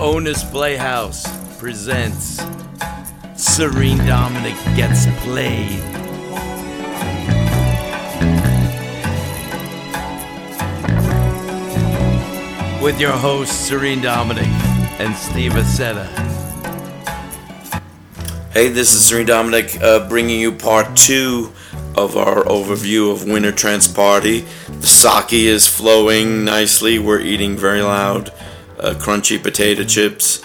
Onus Playhouse presents Serene Dominic Gets Played. With your hosts, Serene Dominic and Steve Aceta. Hey, this is Serene Dominic uh, bringing you part two of our overview of Winter Trance Party. The sake is flowing nicely. We're eating very loud, uh, crunchy potato chips,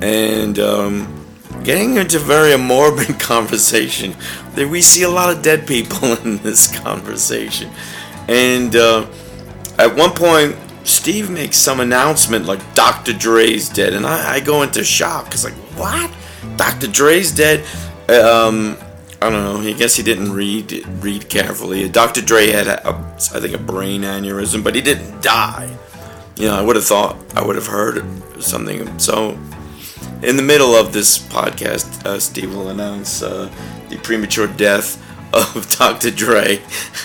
and um, getting into very morbid conversation. We see a lot of dead people in this conversation, and uh, at one point. Steve makes some announcement like Dr. Dre's dead, and I, I go into shock because like what? Dr. Dre's dead. Um, I don't know. I guess he didn't read read carefully. Dr. Dre had, a, a, I think, a brain aneurysm, but he didn't die. You know, I would have thought I would have heard something. So, in the middle of this podcast, uh, Steve will announce uh, the premature death of Dr. Dre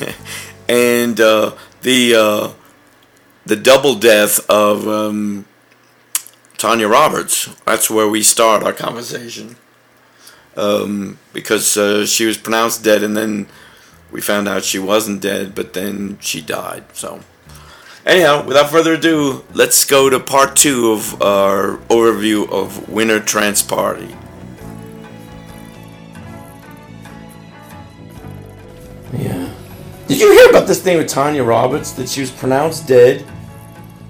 and uh, the uh, the double death of um, Tanya Roberts. That's where we start our conversation. Um, because uh, she was pronounced dead, and then we found out she wasn't dead, but then she died. So, anyhow, without further ado, let's go to part two of our overview of Winter Trance Party. Yeah. Did you hear about this thing with Tanya Roberts that she was pronounced dead?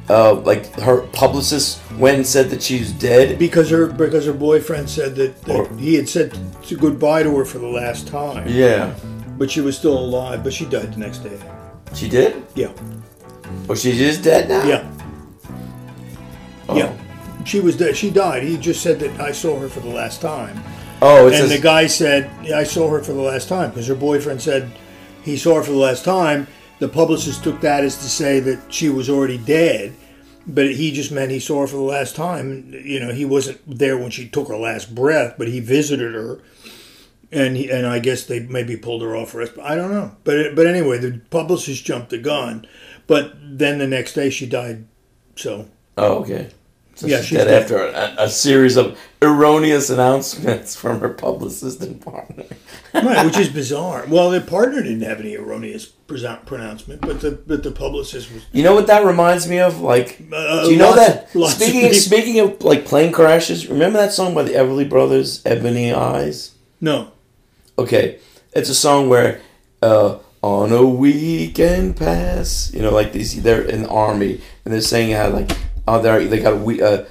Uh, like her publicist went and said that she's dead because her because her boyfriend said that, that Or- he had said goodbye to her for the last time. Yeah, But she was still alive. But she died the next day. she did. Yeah, Oh, she's just dead now. yeah, Oh. yeah. She was dead. She died. He just said that I saw her for the last time. Oh, and the guy said, yeah, I saw her for the last time because her boyfriend said he saw her for the last time. The publicist took that as to say that she was already dead, but he just meant he saw her for the last time. You know, he wasn't there when she took her last breath, but he visited her. And he, and I guess they maybe pulled her off for rest. I don't know, but but anyway, the publicist jumped the gun. But then the next day she died. So Oh, okay. So Yeah, she's, she's dead, dead. after a, a series of erroneous announcements from her publicist and partner. right, which is bizarre. Well, their partner didn't have any erroneous pronouncement, but the but the publicist was. You know what that reminds me of? Like, Uh, do you know that? lots of speaking speaking of like plane crashes, remember that song by the Everly Brothers, "Ebony Eyes"? No, Okay, it's a song where uh, on a weekend pass, you know, like these they're in the army and they're saying how like oh they they got a we, uh,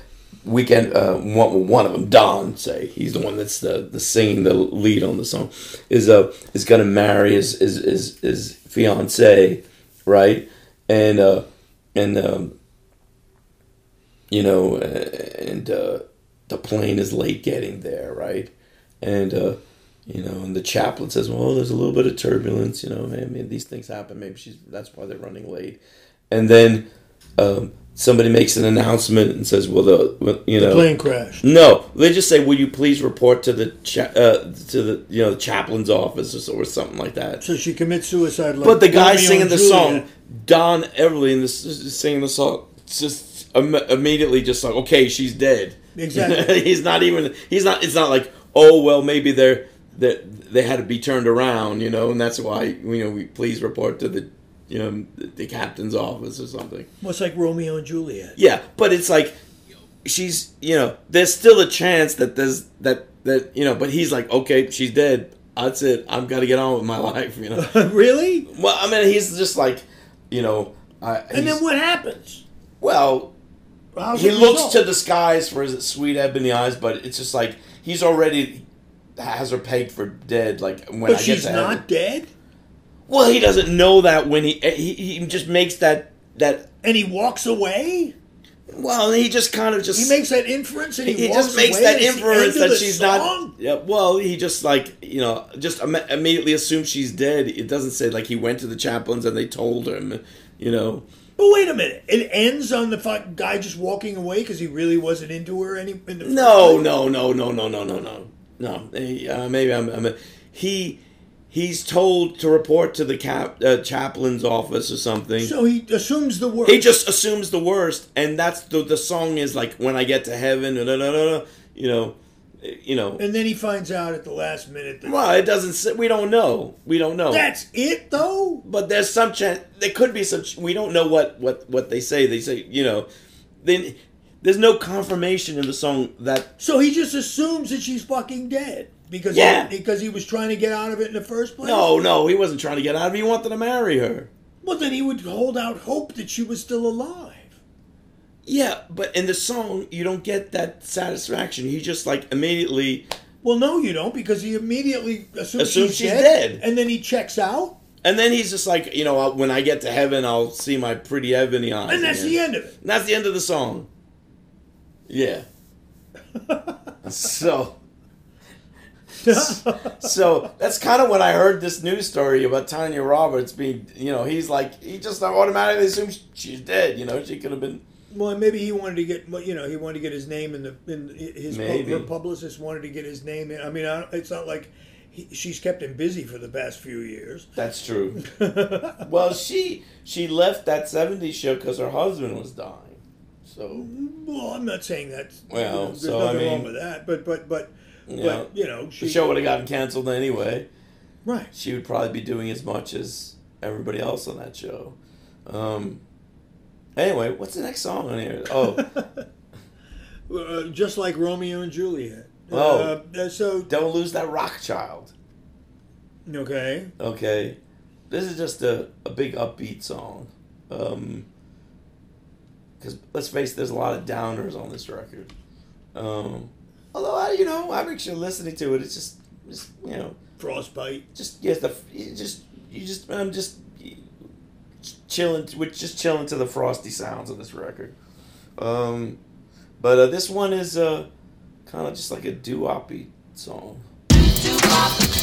weekend uh, one one of them Don say he's the one that's the the singing the lead on the song is uh is gonna marry his his his, his fiance right? And uh and um you know and uh the plane is late getting there right? And uh you know, and the chaplain says, "Well, there's a little bit of turbulence. You know, I mean, these things happen. Maybe she's that's why they're running late." And then um, somebody makes an announcement and says, "Well, the you know, plane crashed. no, they just say, "Will you please report to the cha- uh, to the you know the chaplain's office or, or something like that." So she commits suicide. Like But the guy singing the Juliet. song, Don Everly, and singing the song, just Im- immediately just like, okay, she's dead. Exactly. he's not even. He's not. It's not like, oh well, maybe they're that they had to be turned around, you know, and that's why you know we please report to the you know the, the captain's office or something. Well, it's like Romeo and Juliet. Yeah, but it's like she's you know there's still a chance that there's that that you know, but he's like, okay, she's dead. That's it. I've got to get on with my life, you know. really? Well, I mean, he's just like, you know, I, And then what happens? well, How's he looks result? to the skies for his sweet ebony eyes, but it's just like he's already has her pegged for dead. Like when I But get she's to heaven. not dead, Well, he doesn't know that when he eh, he, he just makes that that. and he walks away. Well, he just kind of just He makes that inference, and he, he walks just makes that and it's the inference that she's song? not. Yeah, well, he just like you know, just Im- immediately assumes she's dead. It doesn't say like he went to the chaplains and they told him, you know. But wait a minute! It ends on the guy just walking away because he really wasn't into her any. In the No, no, no, no, no, no, no, no, no. Uh, maybe I'm. I'm he he's told to report to the cap uh, chaplain's office or something. So he assumes the worst. he just assumes the worst, and that's the the song is like when I get to heaven, da, da, da, you know, you know. and then he finds out at the last minute that Well, it doesn't. Say, we don't know. We don't know. that's it, though. but there's some chance. There could be some. We don't know what what what they say. They say you know, then there's no confirmation in the song that So he just assumes that she's fucking dead because Yeah. he, because he was trying to get out of it in the first place. no no he wasn't trying to get out of it. He wanted to marry her. Well, then he would hold out hope that she was still alive. Yeah, but in the song you don't get that satisfaction. He just like immediately Well, no, you don't, because he immediately assumes, Assumes she's, she's dead, dead. and then he checks out, And then he's just like, you know, when I get to heaven, I'll see my pretty ebony eyes. and that's again. the end of it. And that's the end of the song. Yeah. so, so that's kind of when I heard this news story about Tanya Roberts being, you know, he's like, he just automatically assumes she's dead. You know, she could have been. Well, maybe he wanted to get, you know, he wanted to get his name in the in his Maybe. publicist wanted to get his name in. I mean, I, it's not like he, she's kept him busy for the past few years. That's true. well, she she left that '70s show because her husband was dying. So Well, I'm not saying that. Well, there's so, I nothing wrong with that, but but but you know, but you know, she the show would have gotten canceled anyway. right. she would probably be doing as much as everybody else on that show. Um, anyway, what's the next song on here? Oh, Uh, just like Romeo and Juliet. Oh. Uh, uh, so Don't Lose That Rock Child. okay. Okay. This is just a, a big upbeat song. Because let's face it, there's a lot of downers on this record. Um, although, I, you know, I'm actually listening to it, it's just, just you know, Frostbite. just yes, the just you just I'm just chilling. We're just chilling to the frosty sounds of this record. Um, but uh, this one is uh, kind of just like a doo-woppy song. Get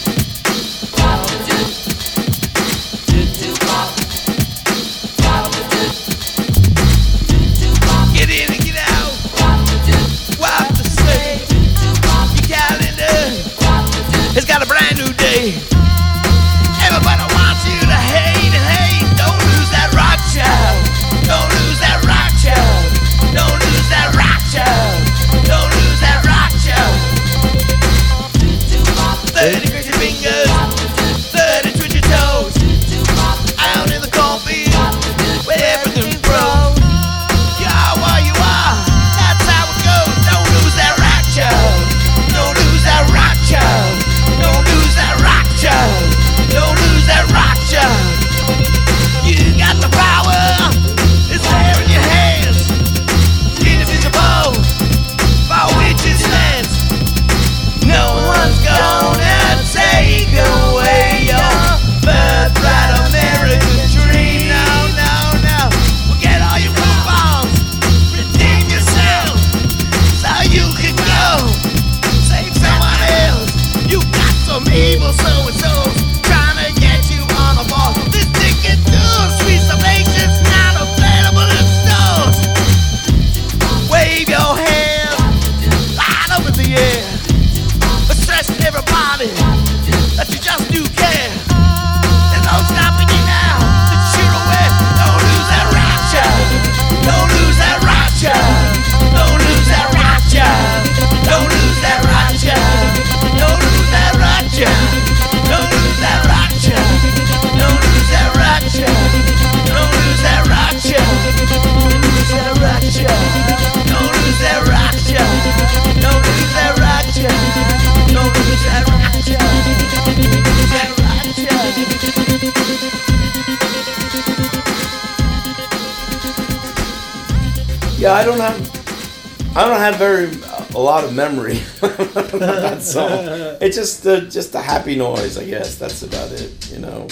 Yeah, I don't have, I don't have very a lot of memory that song. It's just uh, just a happy noise, I guess. That's about it, you know.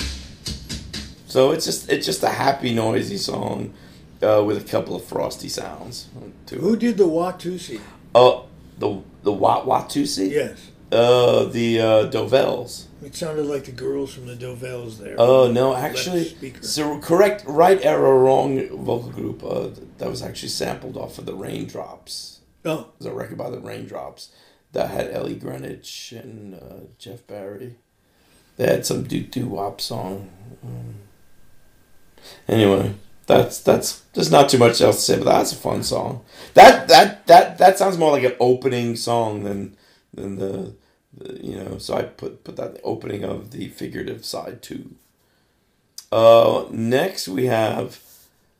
So it's just it's just a happy, noisy song uh, with a couple of frosty sounds to Who did the Watusi? Oh, the the Wat Watusi. Yes. Uh, the uh, Dovells. It sounded like the girls from the Dovells there. Oh no, actually, so correct, right error, wrong vocal group. Uh, that was actually sampled off of the Raindrops. Oh, It was a record by the Raindrops that had Ellie Greenwich and uh, Jeff Barry. they had some doo doo wop song. Um, anyway, that's that's there's not too much else to say, but that's a fun song. That that that that sounds more like an opening song than than the, the you know. So I put put that opening of the figurative side too. Uh, next we have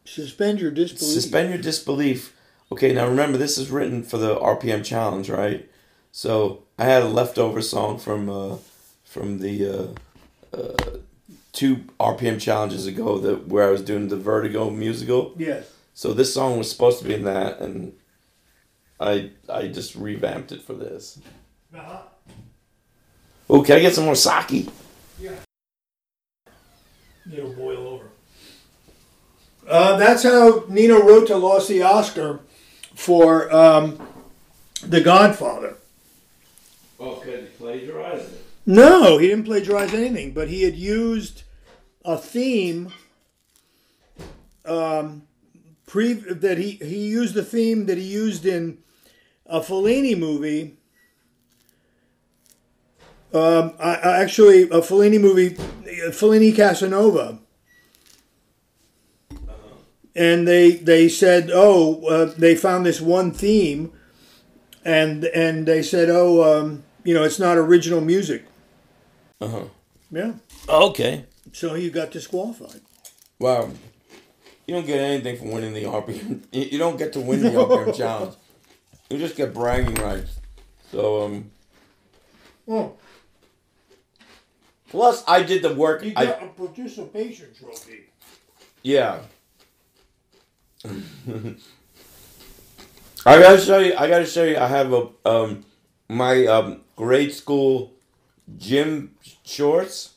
Suspend your disbelief. suspend your disbelief. Okay, now remember this is written for the RPM challenge, right? So I had a leftover song from uh, from the uh, uh, two RPM challenges ago that where I was doing the Vertigo musical. Yes. So this song was supposed to be in that, and I I just revamped it for this. Uh-huh. Oh, can I get some more sake? Yeah. It'll boil over. Uh, that's how Nino Rota lost the Oscar for um, The Godfather. Oh, could he plagiarize it? No, he didn't plagiarize anything, but he had used a theme. Um, pre that he he used the theme that he used in a Fellini movie. Um, I, I actually a Fellini movie, Fellini Casanova. And they they said, oh, uh, they found this one theme, and and they said, oh, um, you know, it's not original music. Uh huh. Yeah. Okay. So you got disqualified. Wow. You don't get anything from winning the RPM. You don't get to win the RPM challenge. You just get bragging rights. So um. Oh, Plus, I did the work. I got a participation trophy. yeah. I gotta show you. I gotta show you. I have a um my um grade school gym shorts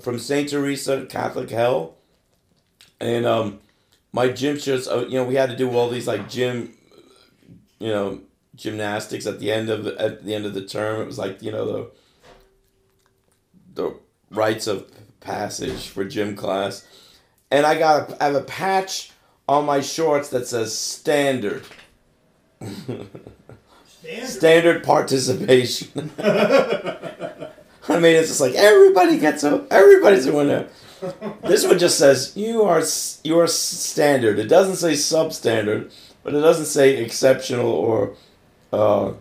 from Saint Teresa Catholic Hell, and um my gym shorts. Uh, you know, we had to do all these like gym, you know, gymnastics at the end of the, at the end of the term. It was like you know the the rites of passage for gym class, and I got a, I have a patch on my shorts that says standard. Standard. standard participation. I mean, it's just like everybody gets a, everybody's a winner. This one just says you are you are standard. It doesn't say substandard, but it doesn't say exceptional or, uh,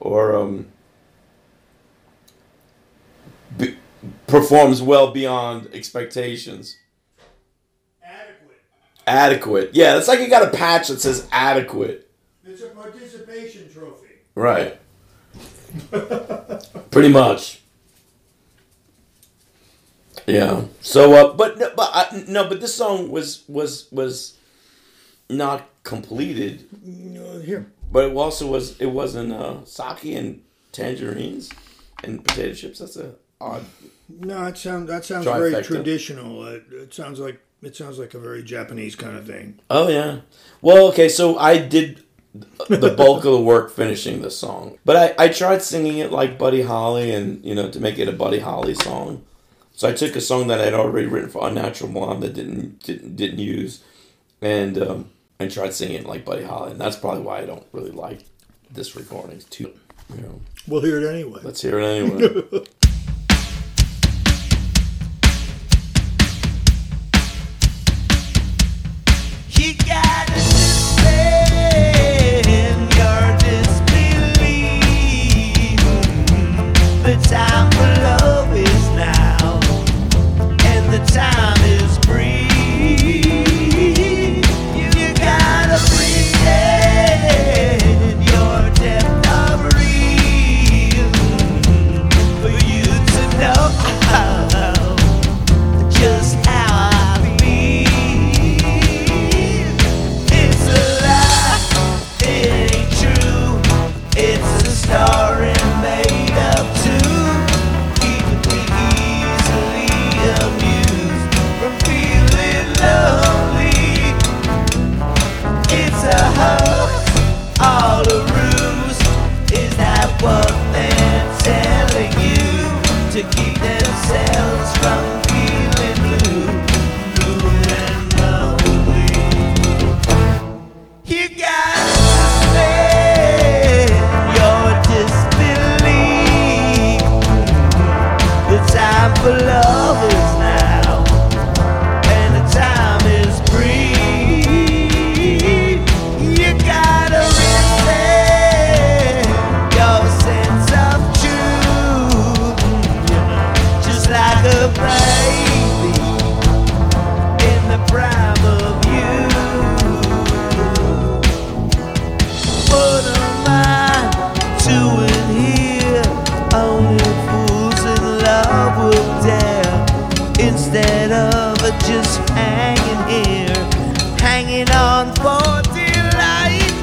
or um. Performs well beyond expectations. Adequate. Adequate. Yeah, it's like you got a patch that says adequate. It's a participation trophy. Right. Pretty much. Yeah. So, uh, but no, but I, no, but this song was was was not completed. Uh, here. But it also was it wasn't uh, sake and tangerines and potato chips. That's a odd. No, it sounds that sounds very traditional. It, it sounds like it sounds like a very Japanese kind of thing. Oh yeah. Well, okay. So I did the bulk of the work finishing the song, but I I tried singing it like Buddy Holly and you know to make it a Buddy Holly song. So I took a song that I'd already written for Unnatural Blonde that didn't didn't, didn't use, and um, and tried singing it like Buddy Holly, and that's probably why I don't really like this recording too. You know, We'll hear it anyway. let's hear it anyway. You gotta just hanging here, hanging on for dear life.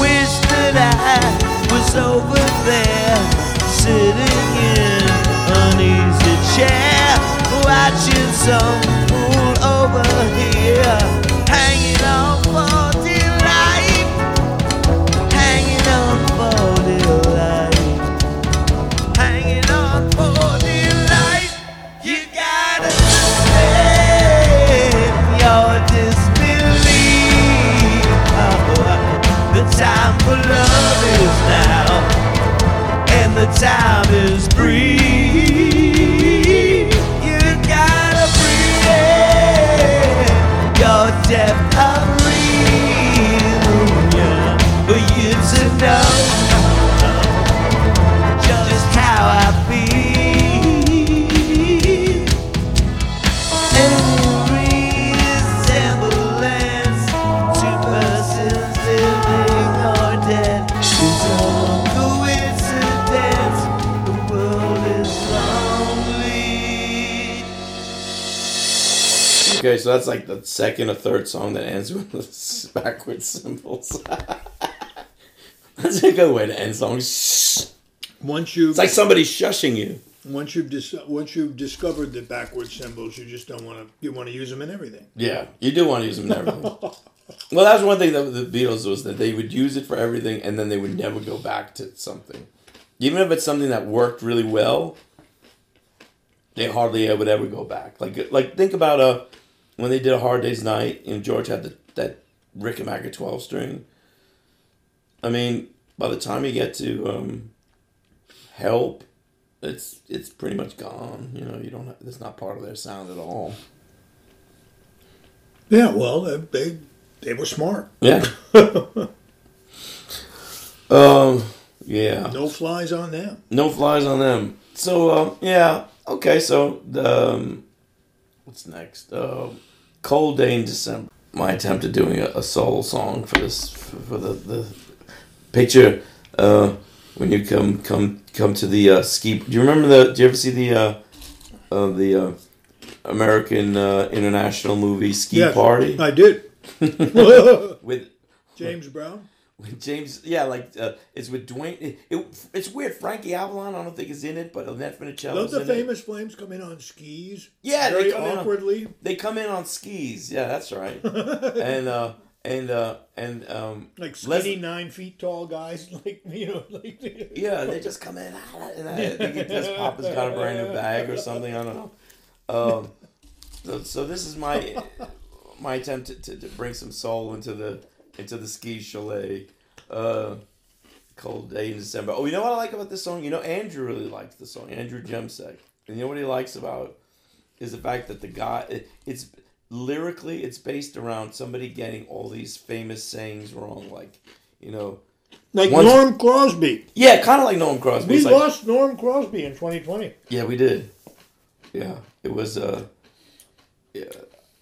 Wish that I was over there, sitting in an easy chair, watching some fool over here, time so that's like the second or third song that ends with the backwards cymbals. that's a good way to end songs. Once you It's like somebody shushing you. once you've dis- once you've discovered the backwards cymbals, you just don't want to you want to use them in everything. Yeah, you do want to use them in everything. well, that's one thing that the Beatles was that they would use it for everything, and then they would never go back to something, even if it's something that worked really well. They hardly would ever go back. Like, like think about uh, when they did a Hard Day's Night, and George had the, that Rickenbacker twelve string. I mean, by the time you get to um, Help, it's it's pretty much gone. You know, you don't. Have, it's not part of their sound at all. Yeah, well, they they, they were smart. Yeah. um. Yeah. No flies on them. No flies on them. So um. Yeah. Okay. So the um, what's next? Um, Cold Day in December. My attempt at doing a, a soul song for this for, for the the picture. Uh, when you come come come to the uh, ski. Do you remember the? Do you ever see the uh, uh the uh, American uh, international movie Ski Yes, Party I did. with James Brown. With James, yeah, like uh, it's with Dwayne. It, it- it's weird. Frankie Avalon, I don't think is in it, but Annette Don't the in it. famous flames come in on skis? Yeah, they very come in on- awkwardly. They come in on skis. Yeah, that's right. and uh, and uh, and um, like skinny Leslie- nine feet tall guys, like you know, like yeah, they just come in. ah, And I think just Papa's got a brand new bag or something. I don't know. Um, so, so this is my my attempt to, to, to bring some soul into the into the ski chalet. Uh, cold day in December. Oh, you know what I like about this song? You know, Andrew really likes the song. Andrew Jemsek. And you know what he likes about is the fact that the guy it, it's lyrically it's based around somebody getting all these famous sayings wrong, like you know, like Once- Norm Crosby. yeah, kind of like Norm Crosby. We It's like- lost Norm Crosby in 2020. Yeah, we did. Yeah, it was. Uh, yeah,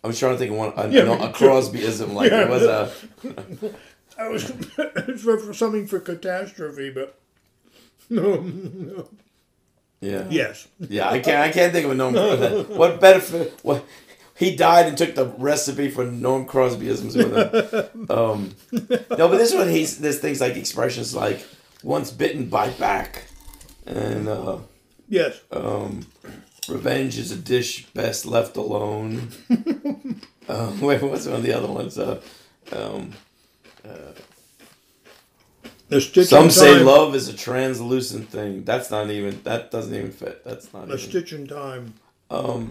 I'm trying to think of one a, Yeah, me a. Crosbyism. Like Yeah. it was a. I was for, something for catastrophe, but no, no. Yeah. yes, Yeah, I can't. I can't think of a Norm. Crosby. What better? For, what he died and took the recipe for Norm Crosbyisms with him. Um, no, but this one he's there's things like expressions like "once bitten, bite back," and uh, yes. um, "revenge is a dish best left alone." uh, wait, what's one of the other ones? Uh, um, stitch some say love is a translucent thing. That's not even. That doesn't even fit. That's not A even. stitch in time. Um.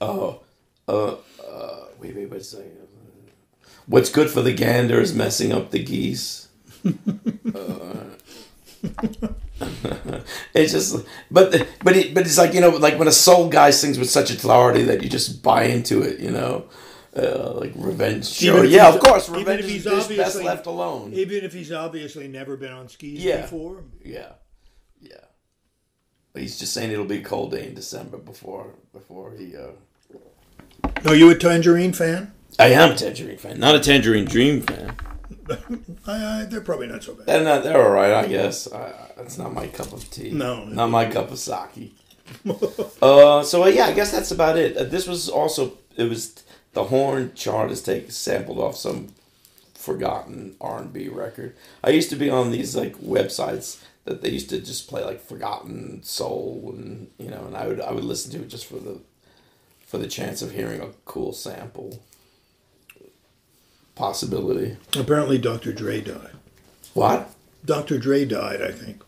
Oh. Uh. uh wait. Wait. Wait a second. What's good for the gander is messing up the geese. Uh, it's just, but but it, but it's like you know, like when a soul guy sings with such a clarity that you just buy into it, you know, uh, like revenge. Sure, yeah, of course, even revenge if is best left alone. Even if he's obviously never been on skis Yeah. before. Yeah, yeah. But he's just saying it'll be a cold day in December before before he. Uh... Are you a Tangerine fan? I am a Tangerine fan, not a Tangerine Dream fan. I, I, they're probably not so bad. They're not. They're all right, I guess. I, it's not my cup of tea. No. not my cup of sake. uh, so uh, yeah, I guess that's about it. Uh, this was also it was the horn chart is take sampled off some forgotten R and B record. I used to be on these like websites that they used to just play like forgotten soul and you know, and I would I would listen to it just for the for the chance of hearing a cool sample possibility. Apparently, Dr. Dre died. What? Dr. Dre died, I think,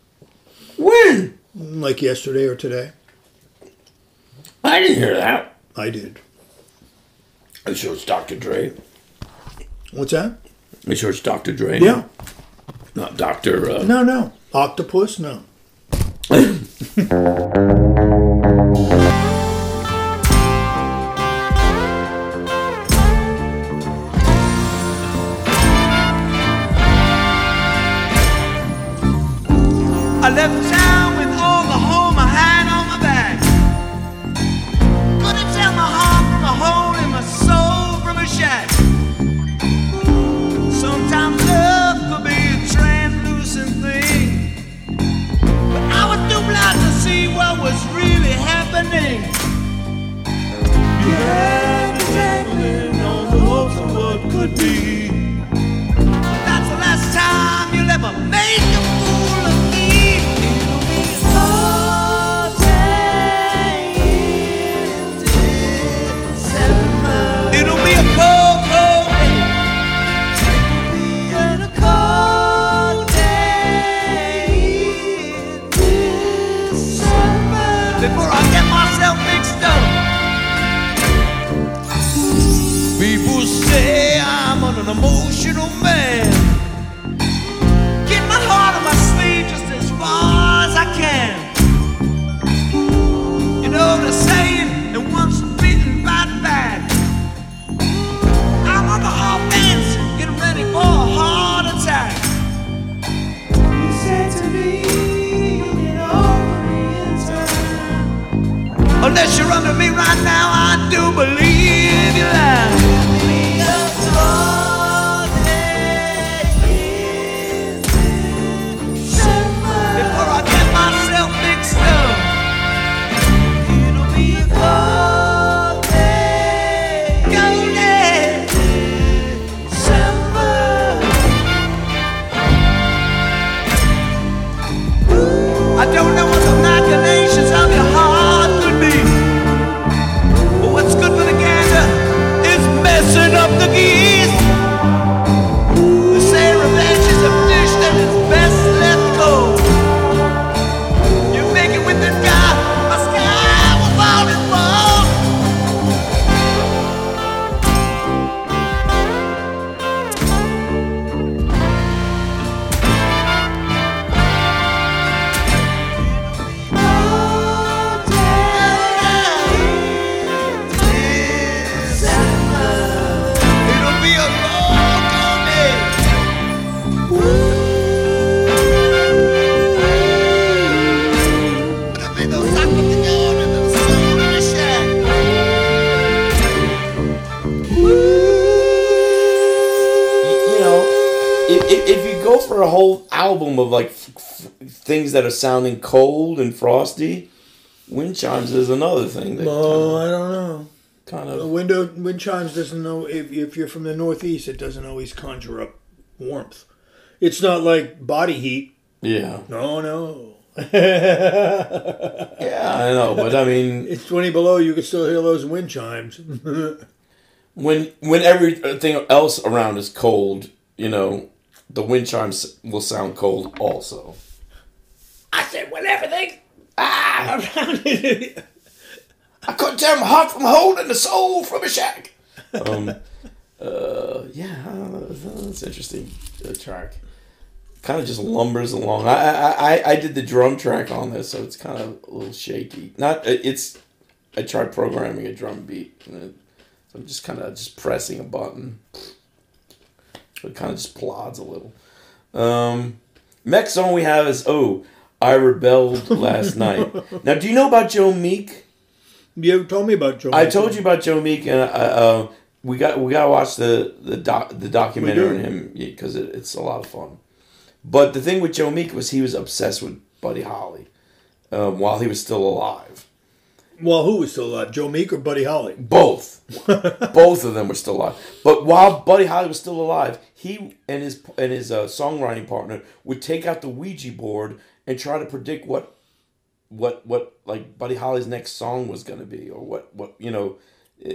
When? like yesterday or today. I didn't hear that. I did. Are you sure it's Dr. Dre? What's that? Are you sure it's Dr. Dre? Yeah. Not Dr. Uh, No, no. Octopus? No. if, if, you go for a whole album of like f- f- things that are sounding cold and frosty, wind chimes is another thing that Oh, I don't know. kind The of. window wind chimes doesn't know if, if you're from the northeast. It doesn't always conjure up warmth. It's not like body heat. Yeah, No, no. yeah, I know, but I mean, It's twenty below. You can still hear those wind chimes. when when everything uh, else around is cold, you know, the wind chimes will sound cold also. I said when everything. Ah, I couldn't tell my heart from holding the soul from a shack. Um, uh, yeah, uh, that's interesting uh, track. Kind of just lumbers along. I, I I I did the drum track on this, so it's kind of a little shaky. Not it's. I tried programming a drum beat, and it, so I'm just kind of just pressing a button. So it kind of just plods a little. Um, next song we have is oh, I rebelled last night. Now, do you know about Joe Meek? you told me about Joe. I Meek. told you about Joe Meek, and uh, uh, we got we got to watch the the doc, the documentary on him because it, it's a lot of fun. But the thing with Joe Meek was he was obsessed with Buddy Holly um, while he was still alive. Well, who was still alive? Joe Meek or Buddy Holly? Both. Both of them were still alive. But while Buddy Holly was still alive, he and his and his uh, songwriting partner would take out the Ouija board and try to predict what what what like Buddy Holly's next song was going to be or what what you know uh,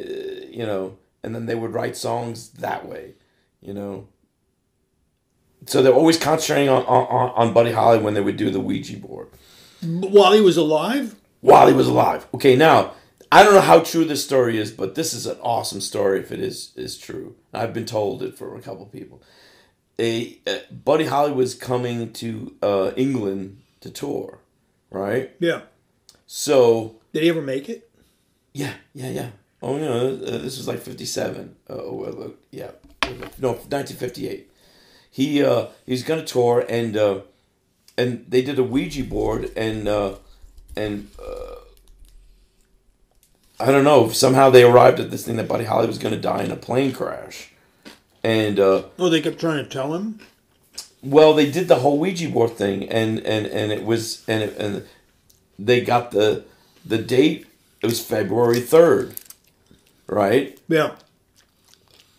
you know and then they would write songs that way, you know. So they're always concentrating on, on, on Buddy Holly when they would do the Ouija board While he was alive? while he was alive. Okay, now I don't know how true this story is, but this is an awesome story if it is is true. I've been told it from a couple people. A uh, Buddy Holly was coming to uh, England to tour, right? Yeah. So Did he ever make it? yeah, yeah, yeah. Oh, you know, uh, this was like fifty-seven. Uh, oh, well, uh, yeah, no, nineteen fifty-eight. He uh, he was gonna tour, and uh, and they did a Ouija board, and uh, and uh, I don't know. Somehow they arrived at this thing that Buddy Holly was gonna die in a plane crash, and uh, Oh, they kept trying to tell him? well, they did the whole Ouija board thing, and and and it was and it, and they got the the date. It was February third, right? Yeah.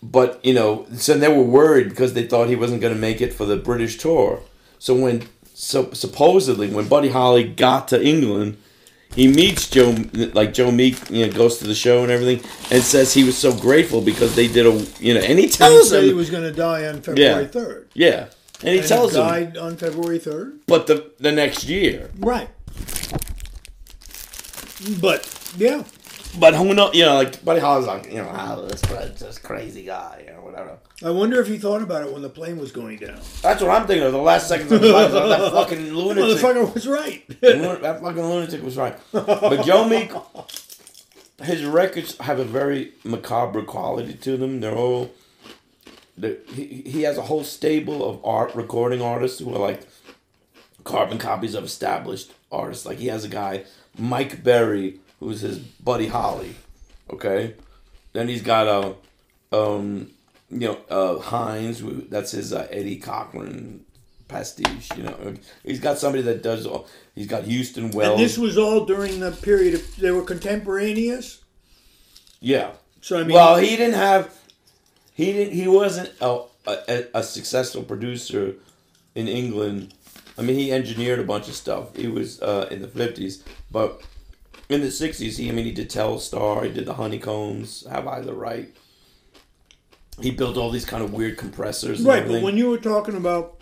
But you know, so they were worried because they thought he wasn't going to make it for the British tour. So when so supposedly when Buddy Holly got to England, he meets Joe like Joe Meek, you know, goes to the show and everything, and says he was so grateful because they did a you know, and he tells said he was going to die on February Yeah. 3rd. yeah, and he And tells he him, died on February 3rd? but the the next year. Right. But, yeah. But who know? You know, like Buddy Holly's like, you know, ah, this this crazy guy, or whatever. I wonder if he thought about it when the plane was going down. That's what I'm thinking of. The last seconds of his life, that fucking The lunatic. motherfucker was right. Lun- that fucking lunatic was right. But Joe Meek, his records have a very macabre quality to them. They're all. They're, he, he has a whole stable of art recording artists who are like carbon copies of established artists. Like he has a guy, Mike Berry, who's his Buddy Holly. Okay, then he's got a, um, you know, uh, Heinz. who- That's his uh, Eddie Cochran pastiche. You know, he's got somebody that does. All, he's got Houston Wells. And this was all during the period of, they were contemporaneous? yeah. So, I mean, Well, he didn't have. He didn't. He wasn't a, a a successful producer in England. I mean, he engineered a bunch of stuff. He was uh, in the fifties, but in the sixties, he I mean, he did Telstar. He did the Honeycombs. Have I the right? He built all these kind of weird compressors. And right, everything. but when you were talking about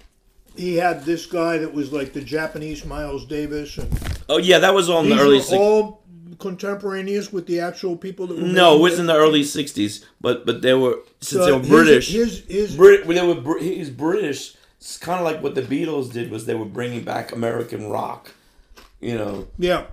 he had this guy that was like the Japanese Miles Davis, and oh yeah, that was all in these the early. were six- all contemporaneous with the actual people that were no, it making was in the early sixties, but but they were since So they were his- British. His, his, Brit, when they were Br- he's British. It's kind of like what the Beatles did was they were bringing back American rock. You know, yeah,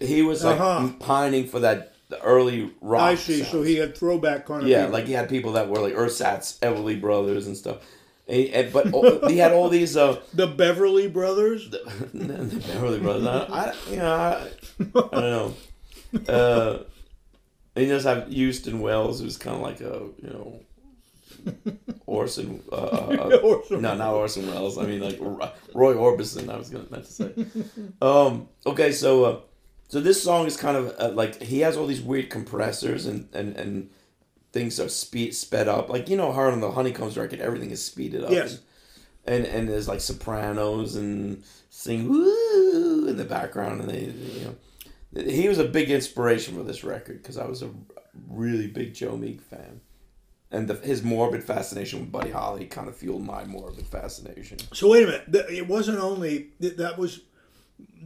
he was like Uh-huh. pining for that the early rock. I see. So he had throwback kind of yeah, people. like he had people that were like Ersatz, Everly Brothers, and stuff. And and- but all- he had all these uh, the Beverly Brothers. the Beverly Brothers. I, I you know I, I don't know. Uh, and you just have Houston Wells, who's kind of like a you know Orson. Uh, uh, Orson no, not Orson Welles. I mean like Roy Orbison. I was gonna meant to say. Um. Okay. So. So this song is kind of uh, like he has all these weird compressors and and and things are speed sped up. Like you know, hard on the Honeycombs record, everything is speeded up. Yes. And and there's like sopranos and sing woo in the background, and they you know he was a big inspiration for this record because I was a really big Joe Meek fan. And the, his morbid fascination with Buddy Holly kind of fueled my morbid fascination. So wait a minute. It wasn't only that was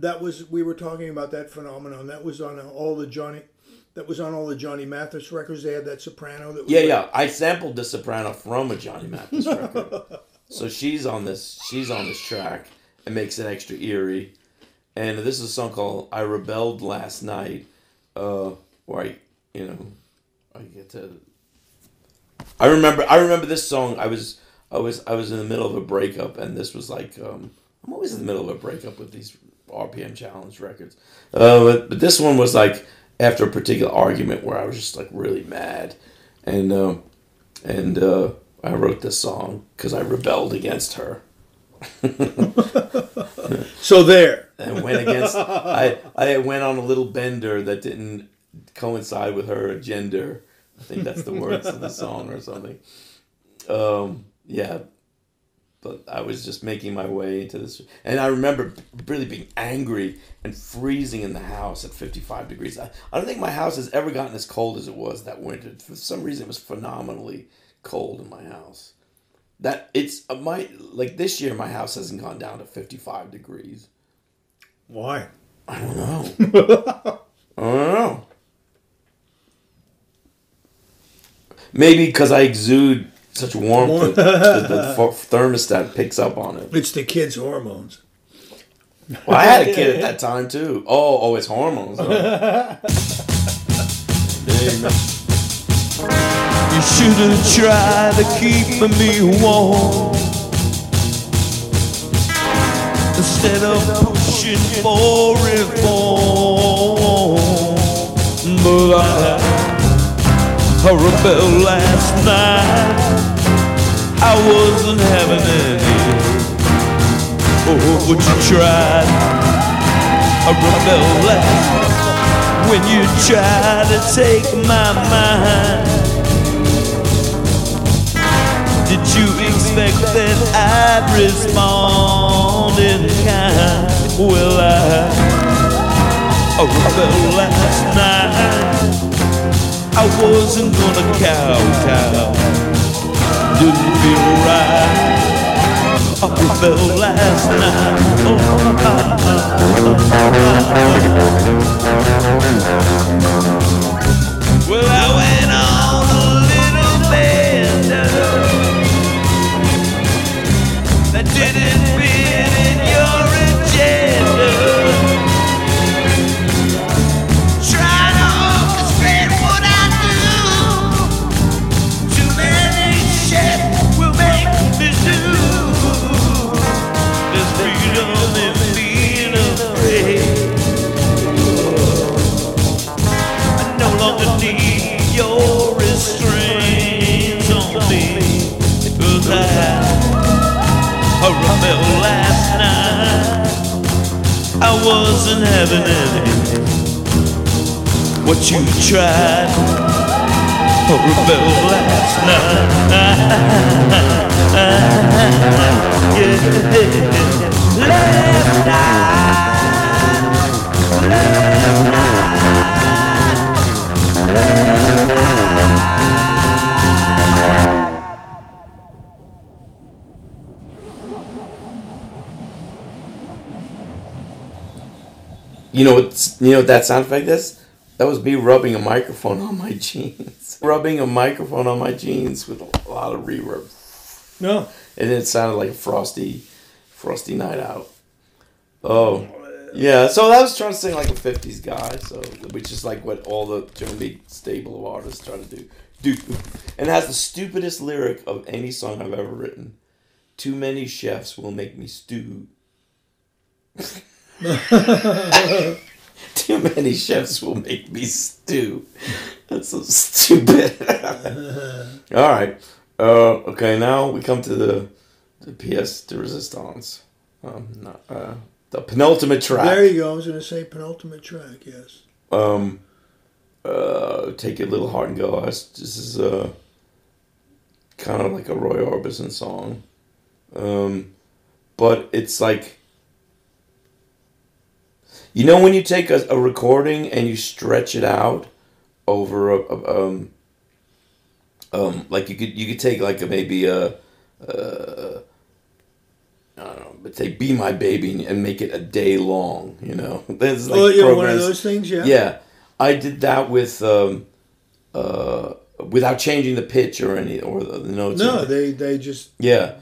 that was we were talking about that phenomenon. That was on all the Johnny. That was on all the Johnny Mathis records. They had that soprano. That was Yeah, like- yeah. I sampled the soprano from a Johnny Mathis record. so she's on this she's on this track. It makes it extra eerie. And this is a song called I Rebelled Last Night, uh, where I you know I get to I remember I remember this song I was I was I was in the middle of a breakup and this was like um, I'm always in the middle of a breakup with these RPM challenge records. Uh, but, but this one was like after a particular argument where I was just like really mad, and uh, and uh, I wrote this song because I rebelled against her. So there. and went against. I I went on a little bender that didn't coincide with her gender. I think that's the words of the song or something. Um, yeah, but I was just making my way into this, and I remember really being angry and freezing in the house at 55 degrees. I, I don't think my house has ever gotten as cold as it was that winter. For some reason, it was phenomenally cold in my house. That it's uh, my like this year, my house hasn't gone down to 55 degrees. Why? I don't know. I don't know. Maybe because I exude such warmth that the, the th- thermostat picks up on it. It's the kids' hormones. Well, I had a kid at that time too. Oh, oh, it's hormones. huh? You should have tried to keep me warm instead of pushing for reform. But I, Rebelled last night. I wasn't having any. Oh, but you tried. I rebelled last night when you tried to take my mind. Did you expect that I'd respond in kind? Well, I, rebelled last night. I wasn't gonna kowtow. Didn't feel right. I rebelled last night. Oh, well, I went on a little bender that didn't fit in What you tried, I rebelled last night. Yeah. Last night. You know what? You know what that sound effect is? That was me rubbing a microphone on my jeans. rubbing a microphone on my jeans with a lot of reverb, No. and it sounded like a frosty, frosty night out. Oh, yeah. So I was trying to sing like a '50s guy, so which is like what all the B. stable of artists try to do. Do, and has the stupidest lyric of any song I've ever written. Too many chefs will make me stew. Too many chefs will make me stew. That's so stupid. All right. Uh, okay, now we come to the the pièce de résistance. Um, not, uh, the penultimate track. There you go. I was going to say penultimate track. Yes. um, uh, take it, a little heart and go. This is uh, kind of like a Roy Orbison song, um, but it's like you know when you take a, a recording and you stretch it out over a, a um, um, like you could you could take like a maybe a. Uh, don't know, but say "Be My Baby" and make it a day long. You know, there's like oh, yeah, one of those things. Yeah. yeah, I did that with um, uh, without changing the pitch or any or the, the notes. No, they they just yeah,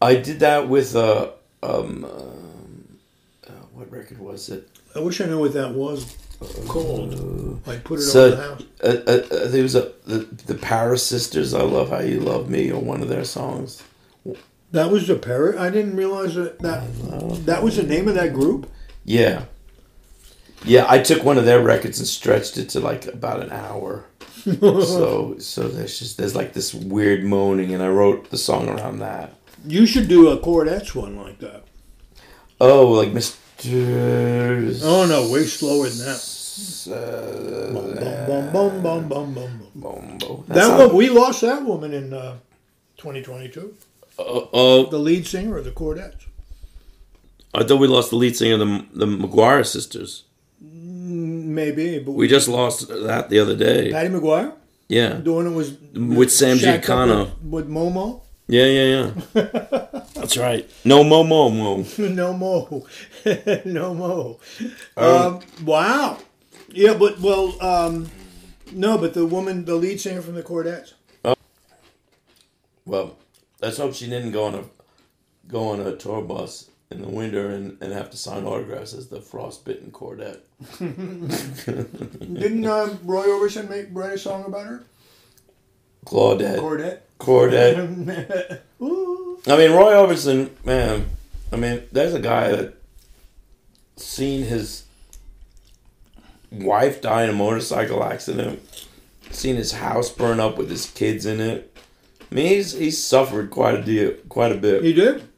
I did that with uh, um, um, uh, what record was it? I wish I knew what that was called. I put it So- on the house. Uh, uh, uh, there was a the, the Paris Sisters. I love how you love me, or one of their songs. That was the parrot. I didn't realize that that, that was the name of that group. Yeah, yeah. I took one of their records and stretched it to like about an hour. so so there's just there's like this weird moaning, and I wrote the song around that. You should do a Chordettes one like that. Oh, like Miss. Oh no, way slower than that. Uh, Bum, bum, bum, bum, bum, bum. That one, we lost that woman in uh, 2022. Oh, oh, The lead singer of the Chordettes. I thought we lost the lead singer of the the McGuire sisters. Maybe, but We just lost that the other day. Patty McGuire, Yeah, the one that was with Sam shacked up Giancana. with, with Momo. Yeah, yeah, yeah. That's right. No mo mo mo. no mo, no mo. Um, wow. Yeah, but well, um, no, but the woman, the lead singer from the Chordettes. Well, let's hope she didn't go on a go on a tour bus in the winter and, and have to sign autographs as the frostbitten Chordette. Didn't um, Roy Orbison make write a song about her? Claudette. Chordette. Chordette. I mean, Roy Orbison, man. I mean, there's a guy that seen his wife die in a motorcycle accident, seen his house burn up with his kids in it. I mean, he's he's suffered quite a deal, quite a bit. He did.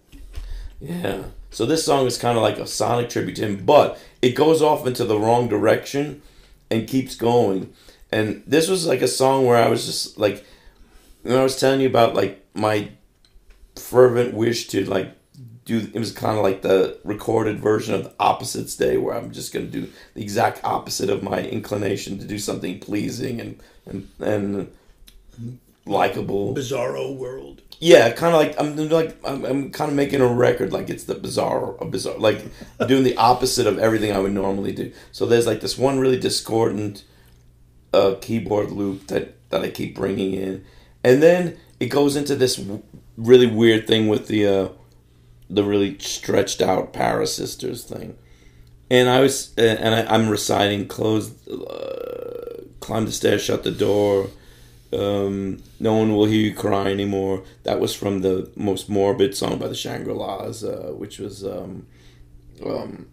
Yeah. So this song is kind of like a sonic tribute to him, but it goes off into the wrong direction and keeps going. And this was like a song where I was just like, when I was telling you about like my fervent wish to like do, it was kind of like the recorded version of the Opposites Day, where I'm just gonna do the exact opposite of my inclination to do something pleasing and and and likable. Bizarro world. Yeah, kind of like I'm like I'm, I'm kind of making a record like it's the bizarre, a bizarre, like doing the opposite of everything I would normally do. So there's like this one really discordant uh, keyboard loop that that I keep bringing in, and then it goes into this w- really weird thing with the uh, the really stretched out Paris Sisters thing, and I was and I, I'm reciting close, uh, climb the stairs, shut the door um, no one will hear you cry anymore. That was from the most morbid song by the Shangri La's, uh, which was um, um,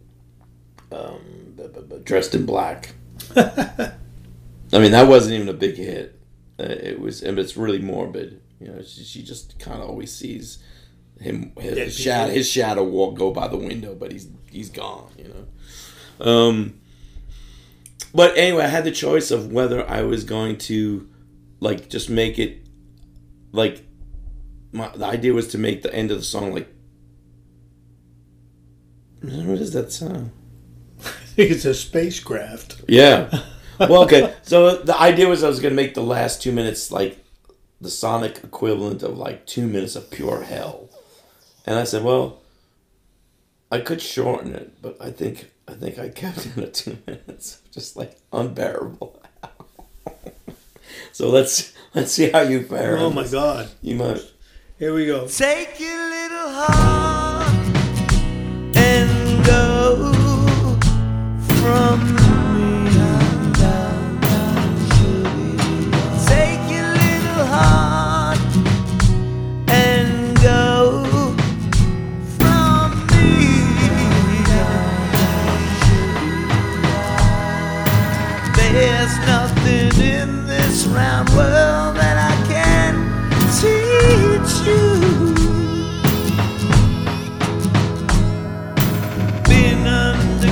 um, dressed in black. I mean, that wasn't even a big hit. Uh, it was, and it's really morbid. You know, she, she just kind of always sees him his, shadow his shadow walk go by the window, but he's he's gone. You know. Um, but anyway, I had the choice of whether I was going to like just make it like my the idea was to make the end of the song like what is that sound? I think it's a spacecraft. Yeah. Well, okay. So the idea was I was gonna make the last two minutes like the sonic equivalent of like two minutes of pure hell, and I said, well, I could shorten it, but I think I think I kept it at two minutes, just like unbearable. so let's let's see how you fare. Oh my. God. You might. Here we go. Take your little heart and go from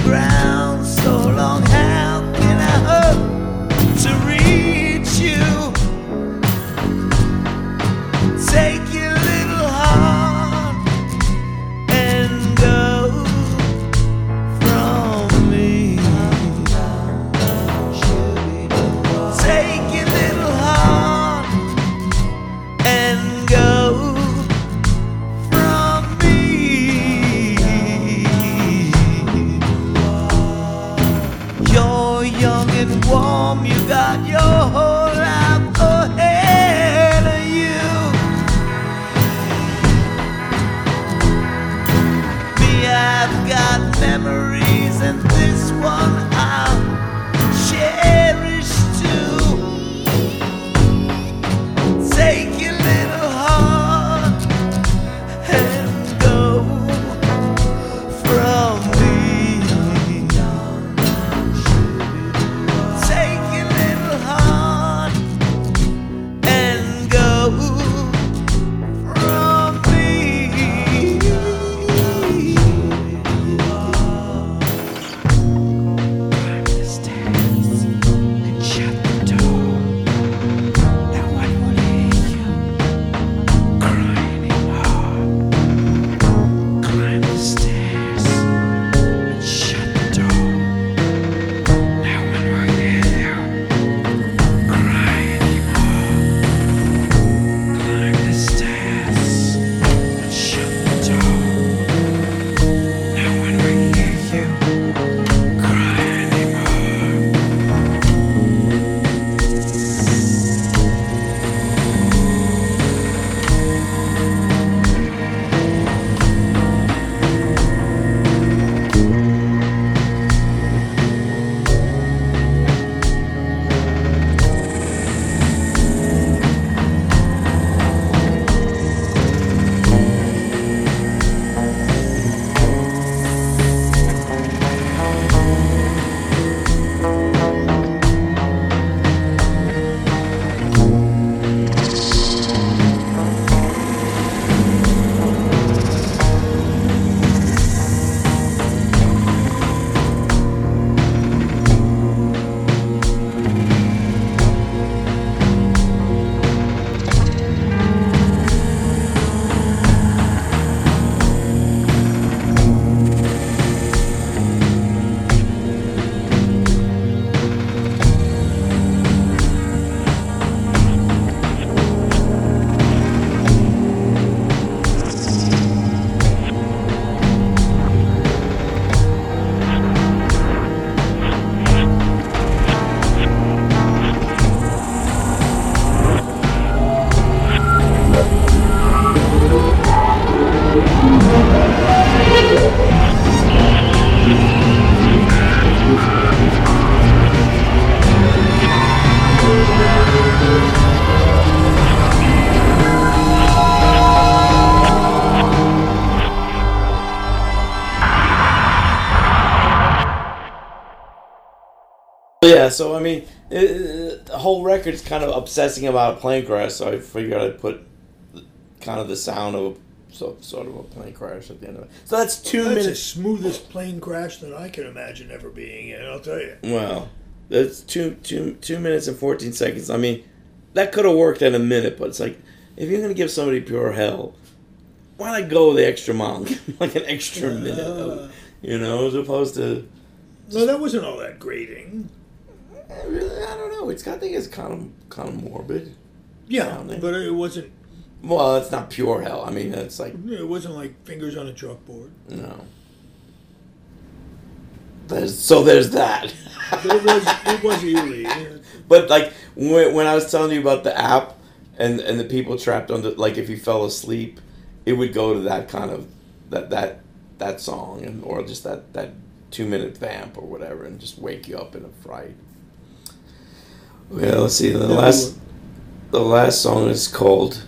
underground Yeah, so I mean, it, the whole record's kind of obsessing about a plane crash, so I figured I'd put kind of the sound of so, sort of a plane crash at the end of it. So that's two That's the smoothest plane crash that I can imagine ever being in. I'll tell you. Well, that's two two two minutes and fourteen seconds. I mean, that could have worked in a minute, but it's like if you're gonna give somebody pure hell, why not go the extra mile, like an extra minute, of, you know, as opposed to. No, that wasn't all that grating. Eh, Really, I don't know. It's kind I think it's kind of kind of morbid. Yeah, Sounding. but it wasn't. Well, it's not pure hell. I mean, it's like It wasn't like fingers on a chalkboard. no. There's, so there's that. But it was. It was eerie. But like when, when I was telling you about the app and and the people trapped on the like if you fell asleep, it would go to that kind of that that that song and or just that that two minute vamp or whatever and just wake you up in a fright. Well, let's see. The last the last song is called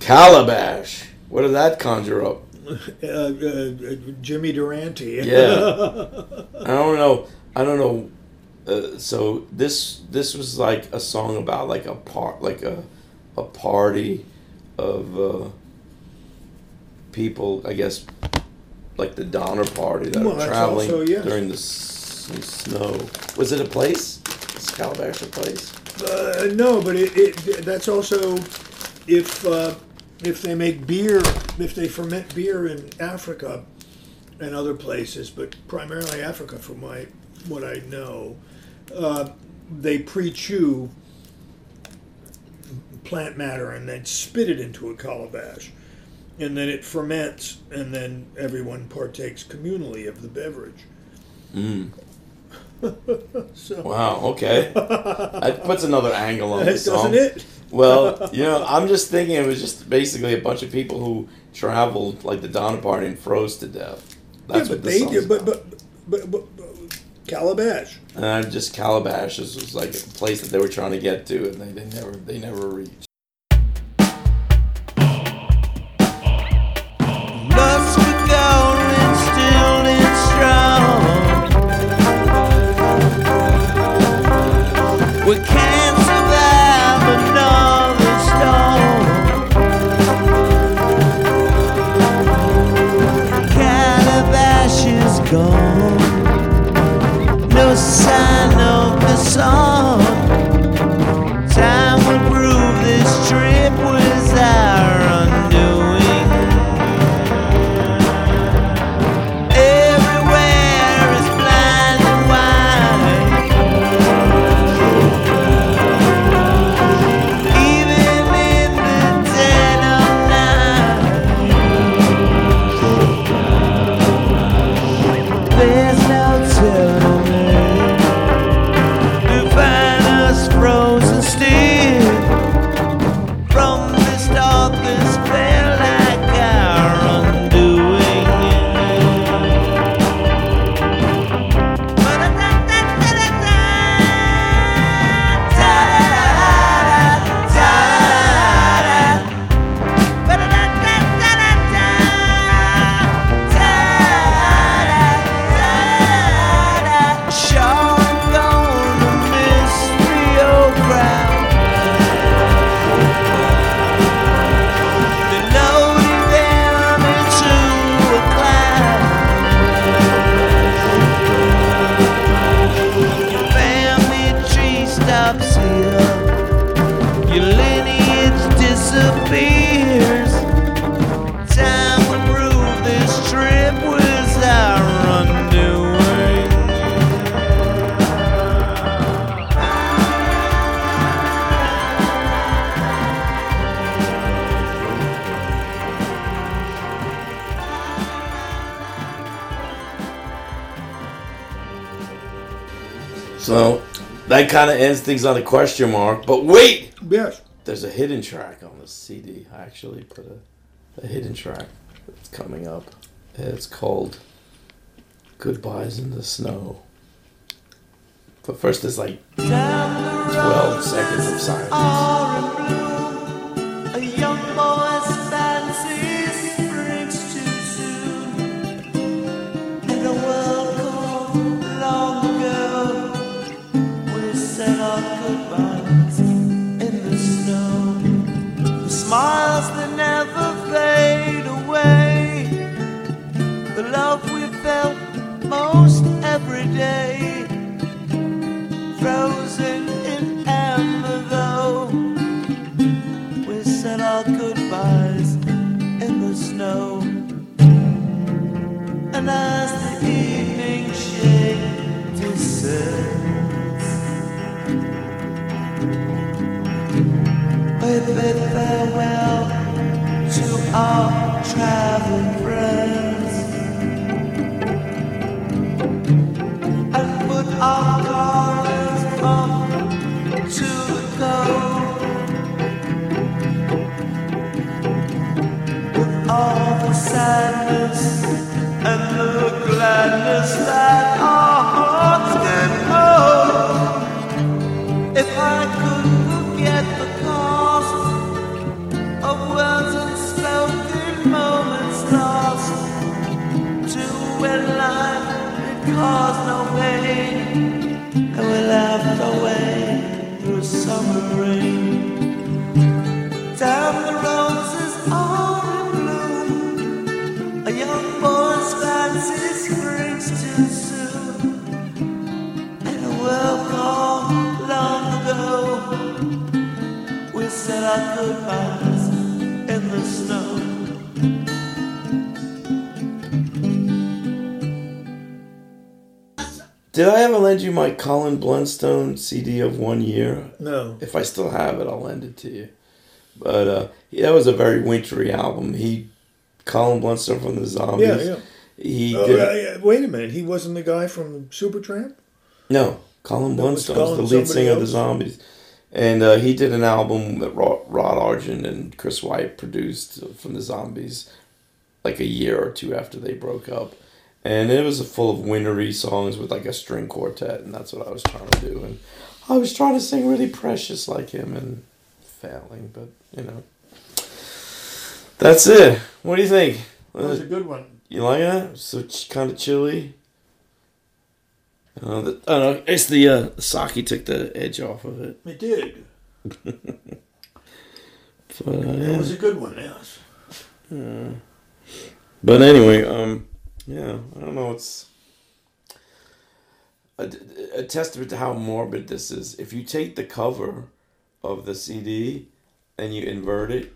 Calabash. What did that conjure up? Uh, uh, Jimmy Durante. Yeah. I don't know. I don't know. Uh, so this this was like a song about like a part like a a party of uh, people. I guess like the Donner Party that Well, are traveling also- yes. during the s- snow. Was it a place? Is Calabash a place? Uh, no, but it, it that's also if uh, if they make beer, if they ferment beer in Africa and other places, but primarily Africa, from my what I know, uh, they pre-chew plant matter and then spit it into a calabash, and then it ferments, and then everyone partakes communally of the beverage. Mm. So Wow. Okay. that puts another angle on the song. doesn't it? Well, you know, I'm just thinking it was just basically a bunch of people who traveled like the Donner Party and froze to death. That's yeah, what but the they did. But, but but but but Calabash. and I just Calabash is- was like a place that they were trying to get to, and they, they never they never reached. We can't kind of ends things on a question mark. But wait, Yes. there's a hidden track on the CD. I actually put a, a hidden track that's coming up. It's called "Goodbyes in the Snow." But first, there's like 12 seconds of silence. day, frozen in amber, though. We said our goodbyes in the snow, and as the evening shade descends, we bid farewell to our travel. Said in the snow. Did I ever lend you my Colin Blunstone CD of one year? No. If I still have it, I'll lend it to you. But uh, that was a very wintry album. He, Colin Blunstone from the Zombies. Yeah, yeah. He Oh, did. uh, wait a minute. He wasn't the guy from Supertramp? No, Colin That was Blunstone, Colin the lead somebody singer of the? Zombies, and uh, he did an album that And Chris White produced from the Zombies, like a year or two after they broke up, and it was full of wintry songs with like a string quartet, and that's what I was trying to do, and I was trying to sing really precious like him, and failing, but you know, that's it. What do you think? That was a good one. You like that? So kind of chilly. Uh, the, I don't know. It's the uh, sake took the edge off of it. It did. It yeah. was a good one, yes. but anyway, um, yeah, I don't know. It's a, a testament to how morbid this is. If you take the cover of the CD and you invert it,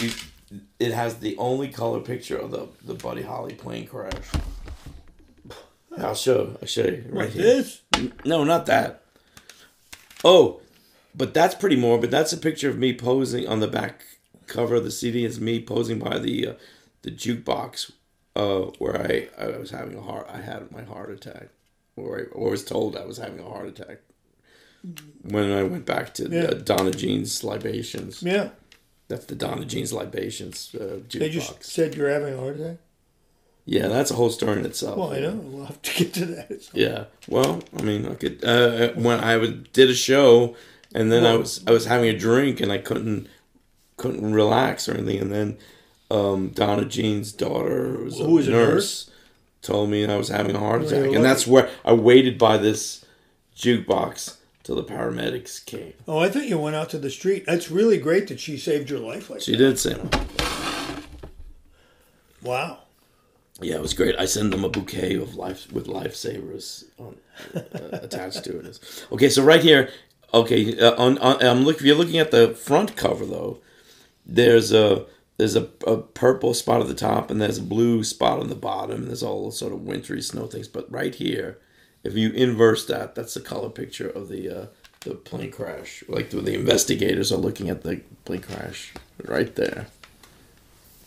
you it has the only color picture of the the Buddy Holly plane crash. I'll show. I'll show you right Like here. this? No, not that. Oh, but that's pretty morbid. That's a picture of me posing on the back cover of the CD. Is me posing by the uh, the jukebox, uh, where I, I was having a heart. I had my heart attack, or I or was told I was having a heart attack. When I went back to Yeah. Donna Jean's libations, Yeah. that's the Donna Jean's libations uh, They just said you're having a heart attack? Yeah, that's a whole story in itself. Well, I know. We'll have to get to that. Yeah. Well, I mean, I could. Uh, when I did a show, and then I was I was having a drink, and I couldn't couldn't relax or anything, and then um, Donna Jean's daughter, who was a, Who was a nurse, nurse? told me I was having a heart attack, and that's where I waited by this jukebox till the paramedics came. Oh, I thought you went out to the street. That's really great that she saved your life like She that. did say, Wow. "Yeah, it was great." I send them a bouquet of life with lifesavers on, uh, attached to it. Okay, so right here, okay, uh, on, on I'm look. If you're looking at the front cover though, there's a there's a, a purple spot at the top and there's a blue spot on the bottom. And there's all sort of wintry snow things. But right here, if you inverse that, that's the color picture of the uh, the plane crash. Like the, the investigators are looking at the plane crash right there.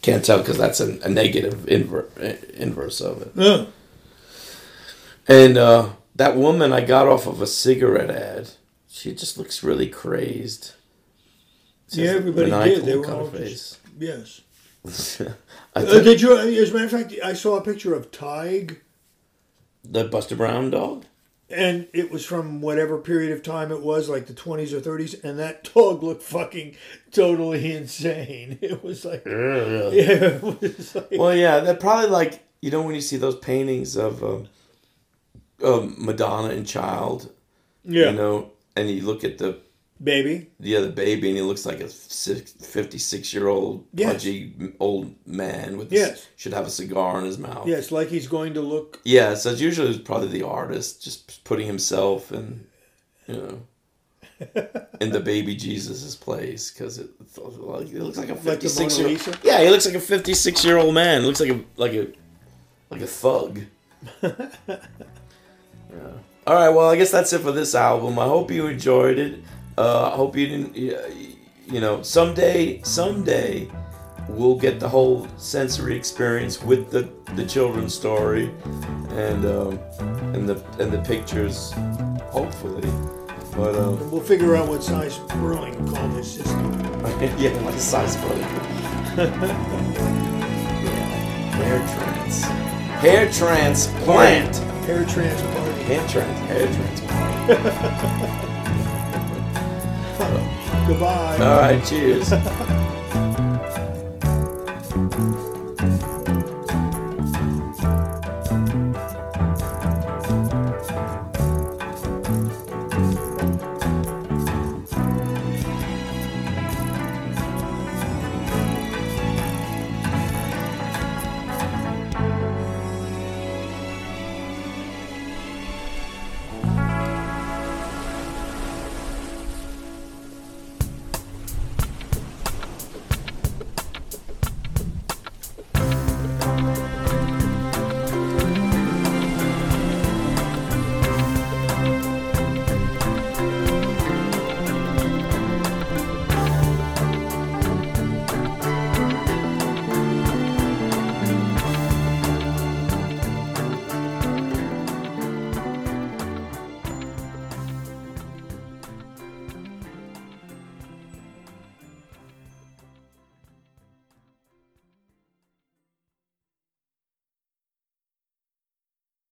Can't tell because that's a, a negative inver- eh, inverse of it. Oh, And uh, that woman I got off of a cigarette ad, she just looks really crazed. She Yeah, everybody did. They were all face. yes. I Uh, did you? As a matter of fact, I saw a picture of Tig, the Buster Brown dog. and it was from whatever period of time it was, like the 20s or 30s, and that dog looked fucking totally insane. It was like, yeah, was like, Well, yeah, they're probably like you know when you see those paintings of um, um, Madonna and child, yeah, you know, and you look at the baby. Yeah, the baby and he looks like a 56 year old Yes. pudgy old man with Yes. should have a cigar in his mouth. Yes, like he's going to look. Yeah, so it's usually probably the artist just putting himself in, you know, in the baby Jesus's place because it, it looks like a fifty six Mona year Lisa? yeah he looks like a fifty six year old man looks like a like a like a thug. yeah. All right, well I guess that's it for this album. I hope you enjoyed it. Uh, I hope you didn't. You know, someday, someday, we'll get the whole sensory experience with the the children's story, and um, and the and the pictures, hopefully. But um, We'll figure out what size Brewing called his system. yeah, like a size brother. yeah. Plants. Hair transplant. Hair transplant. Hair trans. Hair transplant. Goodbye. All right. Cheers.